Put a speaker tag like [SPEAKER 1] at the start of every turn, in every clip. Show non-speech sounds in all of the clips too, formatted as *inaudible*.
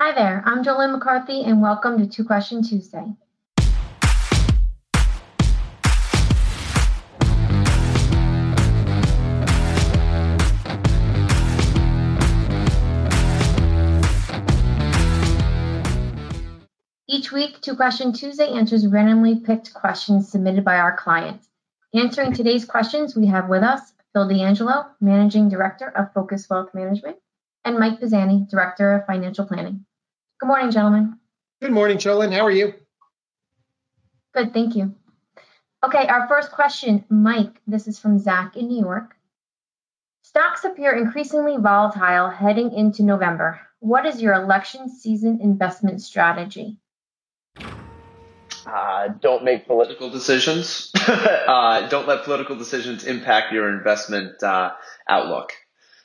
[SPEAKER 1] Hi there, I'm Jolynn McCarthy, and welcome to Two Question Tuesday. Each week, Two Question Tuesday answers randomly picked questions submitted by our clients. Answering today's questions, we have with us Phil D'Angelo, Managing Director of Focus Wealth Management, and Mike Pisani, Director of Financial Planning. Good morning, gentlemen.
[SPEAKER 2] Good morning, Jolynn. How are you?
[SPEAKER 1] Good, thank you. Okay, our first question, Mike. This is from Zach in New York. Stocks appear increasingly volatile heading into November. What is your election season investment strategy?
[SPEAKER 3] Uh, don't make political decisions. *laughs* uh, don't let political decisions impact your investment uh, outlook.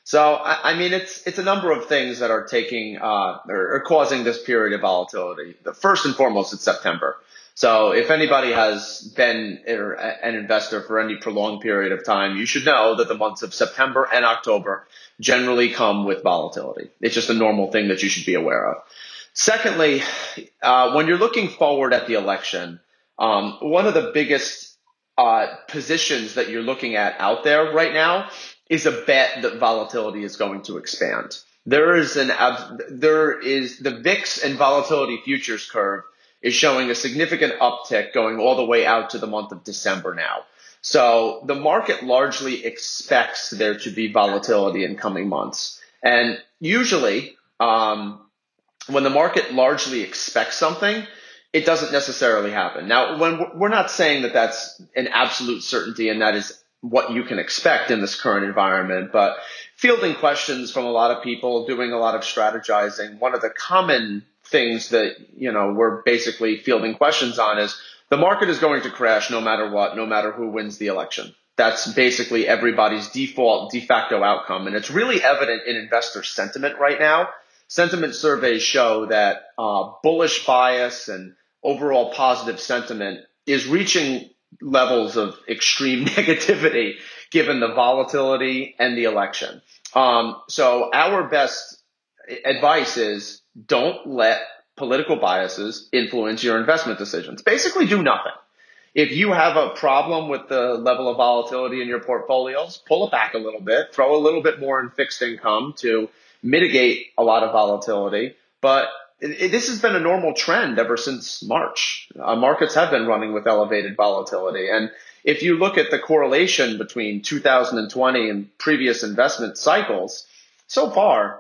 [SPEAKER 3] So, I, I, mean, it's it's a number of things that are taking uh, or, or, causing this period of volatility. The first and foremost, it's September. So, if anybody has been an investor for any prolonged period of time, you should know that the months of September and October generally come with volatility. It's just a normal thing that you should be aware of. Secondly, uh, when you're looking forward at the election, um, one of the biggest uh, positions that you're looking at out there right now is a bet that volatility is going to expand. There is an there is the VIX and volatility futures curve is showing a significant uptick going all the way out to the month of December now. So the market largely expects there to be volatility in coming months. And usually, um, when the market largely expects something, it doesn't necessarily happen. Now, when we're not saying that that's an absolute certainty and that is what you can expect in this current environment, but fielding questions from a lot of people, doing a lot of strategizing. One of the common things that, you know, we're basically fielding questions on is the market is going to crash no matter what, no matter who wins the election. That's basically everybody's default de facto outcome. And it's really evident in investor sentiment right now. Sentiment surveys show that uh, bullish bias and overall positive sentiment is reaching levels of extreme *laughs* negativity given the volatility and the election. Um, so our best advice is don't let political biases influence your investment decisions. Basically do nothing. If you have a problem with the level of volatility in your portfolios, pull it back a little bit, throw a little bit more in fixed income to mitigate a lot of volatility. But it, this has been a normal trend ever since March. Uh, markets have been running with elevated volatility. And if you look at the correlation between 2020 and previous investment cycles, so far,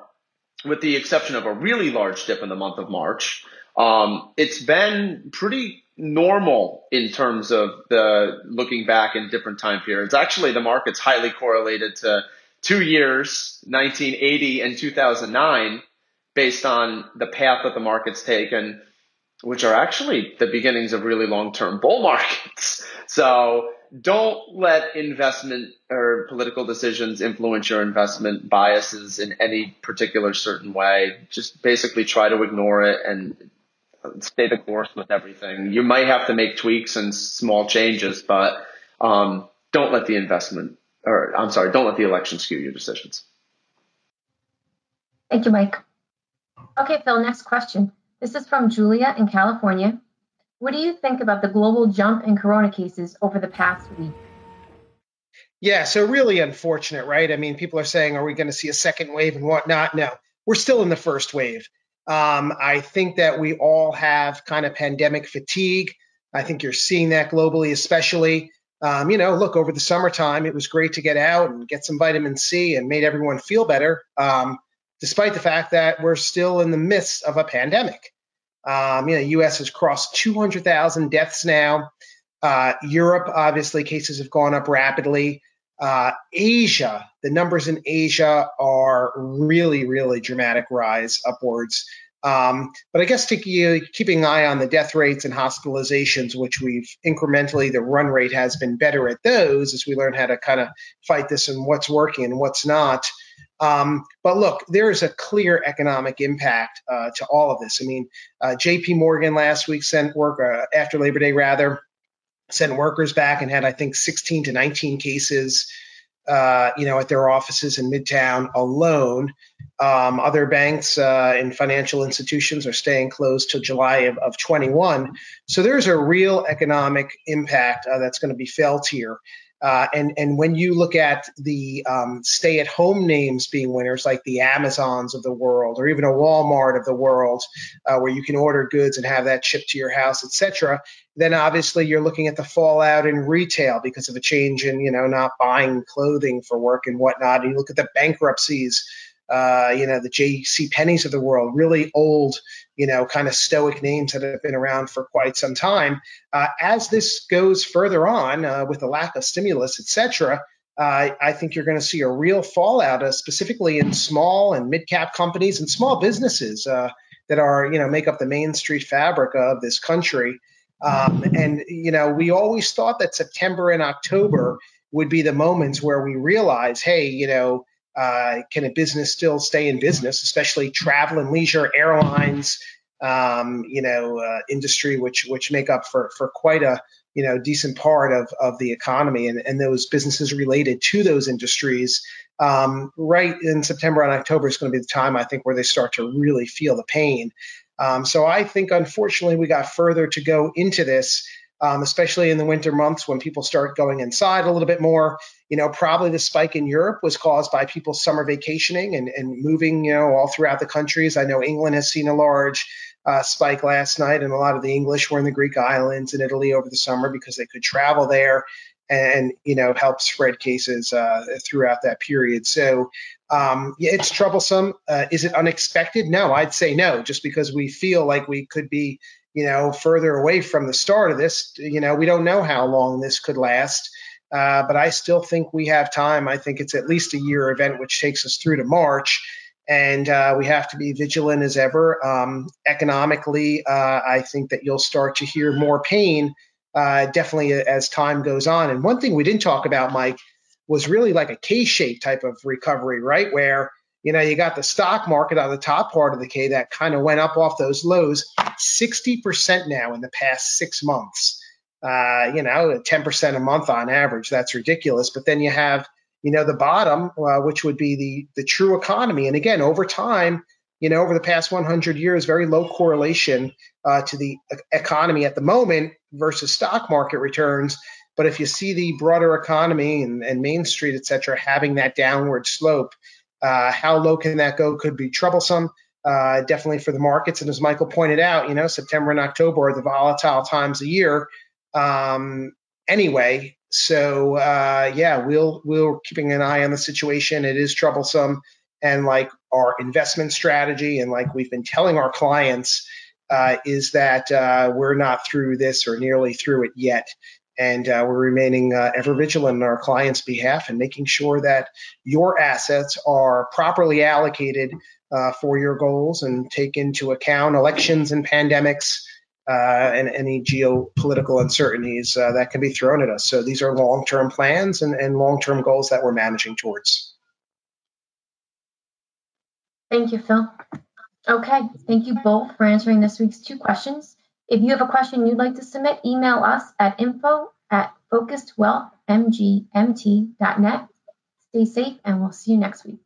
[SPEAKER 3] with the exception of a really large dip in the month of March, um, it's been pretty normal in terms of the looking back in different time periods. Actually, the market's highly correlated to two years, 1980 and 2009, based on the path that the market's taken, which are actually the beginnings of really long-term bull *laughs* markets. So don't let investment or political decisions influence your investment biases in any particular certain way. Just basically try to ignore it and stay the course with everything. You might have to make tweaks and small changes, but um, don't let the investment, or I'm sorry, don't let the election skew your decisions.
[SPEAKER 1] Thank you, Mike. Okay, Phil, next question. This is from Julia in California. What do you think about the global jump in corona cases over the past week?
[SPEAKER 2] Yeah, so really unfortunate, right? I mean, people are saying, are we going to see a second wave and whatnot? No, we're still in the first wave. Um, I think that we all have kind of pandemic fatigue. I think you're seeing that globally, especially. Um, you know, look, over the summertime, it was great to get out and get some vitamin C and made everyone feel better. Um, despite the fact that we're still in the midst of a pandemic. Um, you know, U.S. has crossed 200,000 deaths now. Uh, Europe, obviously, cases have gone up rapidly. Uh, Asia, the numbers in Asia are really, really dramatic rise upwards. Um, but I guess to, keeping an eye on the death rates and hospitalizations, which we've incrementally, the run rate has been better at those as we learn how to kind of fight this and what's working and what's not. Um, but look, there is a clear economic impact uh, to all of this. I mean, uh, J.P. Morgan last week sent work uh, after Labor Day, rather sent workers back and had I think 16 to 19 cases. uh, you know, at their offices in Midtown alone. Um, other banks uh, and financial institutions are staying closed till July of, of 21. So there's a real economic impact uh, that's going to be felt here. Uh, and and when you look at the um, stay-at-home names being winners, like the Amazons of the world, or even a Walmart of the world, uh, where you can order goods and have that shipped to your house, etc., then obviously you're looking at the fallout in retail because of a change in you know not buying clothing for work and whatnot. And you look at the bankruptcies uh, you know, the J.C. Penney's of the world, really old, you know, kind of stoic names that have been around for quite some time. Uh, as this goes further on uh, with the lack of stimulus, et cetera, uh, I think you're going to see a real fallout, uh, specifically in small and mid-cap companies and small businesses uh, that are, you know, make up the main street fabric of this country. Um, and you know, we always thought that September and October would be the moments where we realize, hey, you know, uh, can a business still stay in business, especially travel and leisure, airlines, um, you know, uh, industry, which which make up for for quite a you know decent part of of the economy, and and those businesses related to those industries. Um, right in September and October is going to be the time I think where they start to really feel the pain. Um, so I think unfortunately we got further to go into this um, especially in the winter months when people start going inside a little bit more. You know, probably the spike in Europe was caused by people summer vacationing and, and moving, you know, all throughout the countries. I know England has seen a large uh, spike last night, and a lot of the English were in the Greek islands and Italy over the summer because they could travel there and, you know, help spread cases uh, throughout that period. So, um, yeah, it's troublesome. Uh, is it unexpected? No, I'd say no, just because we feel like we could be you know, further away from the start of this. You know, we don't know how long this could last, uh, but I still think we have time. I think it's at least a year event, which takes us through to March. And uh, we have to be vigilant as ever. Um, economically, uh, I think that you'll start to hear more pain, uh, definitely as time goes on. And one thing we didn't talk about, Mike, was really like a K-shaped type of recovery, right? Where you know, you got the stock market on the top part of the K that kind of went up off those lows 60% now in the past six months. Uh, you know, 10% a month on average. That's ridiculous. But then you have, you know, the bottom, uh, which would be the the true economy. And again, over time, you know, over the past 100 years, very low correlation uh, to the economy at the moment versus stock market returns. But if you see the broader economy and, and Main Street, et cetera, having that downward slope, uh, how low can that go could be troublesome. Uh, definitely for the markets. And as Michael pointed out, you know, September and October are the volatile times of year. Um, anyway, so uh, yeah, we'll we're keeping an eye on the situation. It is troublesome, and like our investment strategy, and like we've been telling our clients, uh, is that uh, we're not through this or nearly through it yet and uh, we're remaining uh, ever vigilant on our clients' behalf and making sure that your assets are properly allocated uh, for your goals and take into account elections and pandemics uh, and any geopolitical uncertainties uh, that can be thrown at us. So these are long-term plans and, and long-term goals that we're managing towards.
[SPEAKER 1] Thank you, Phil. Okay, thank you both for answering this week's two questions. If you have a question you'd like to submit, email us at info at focusedwealthmgmt.net. Stay safe and we'll see you next week.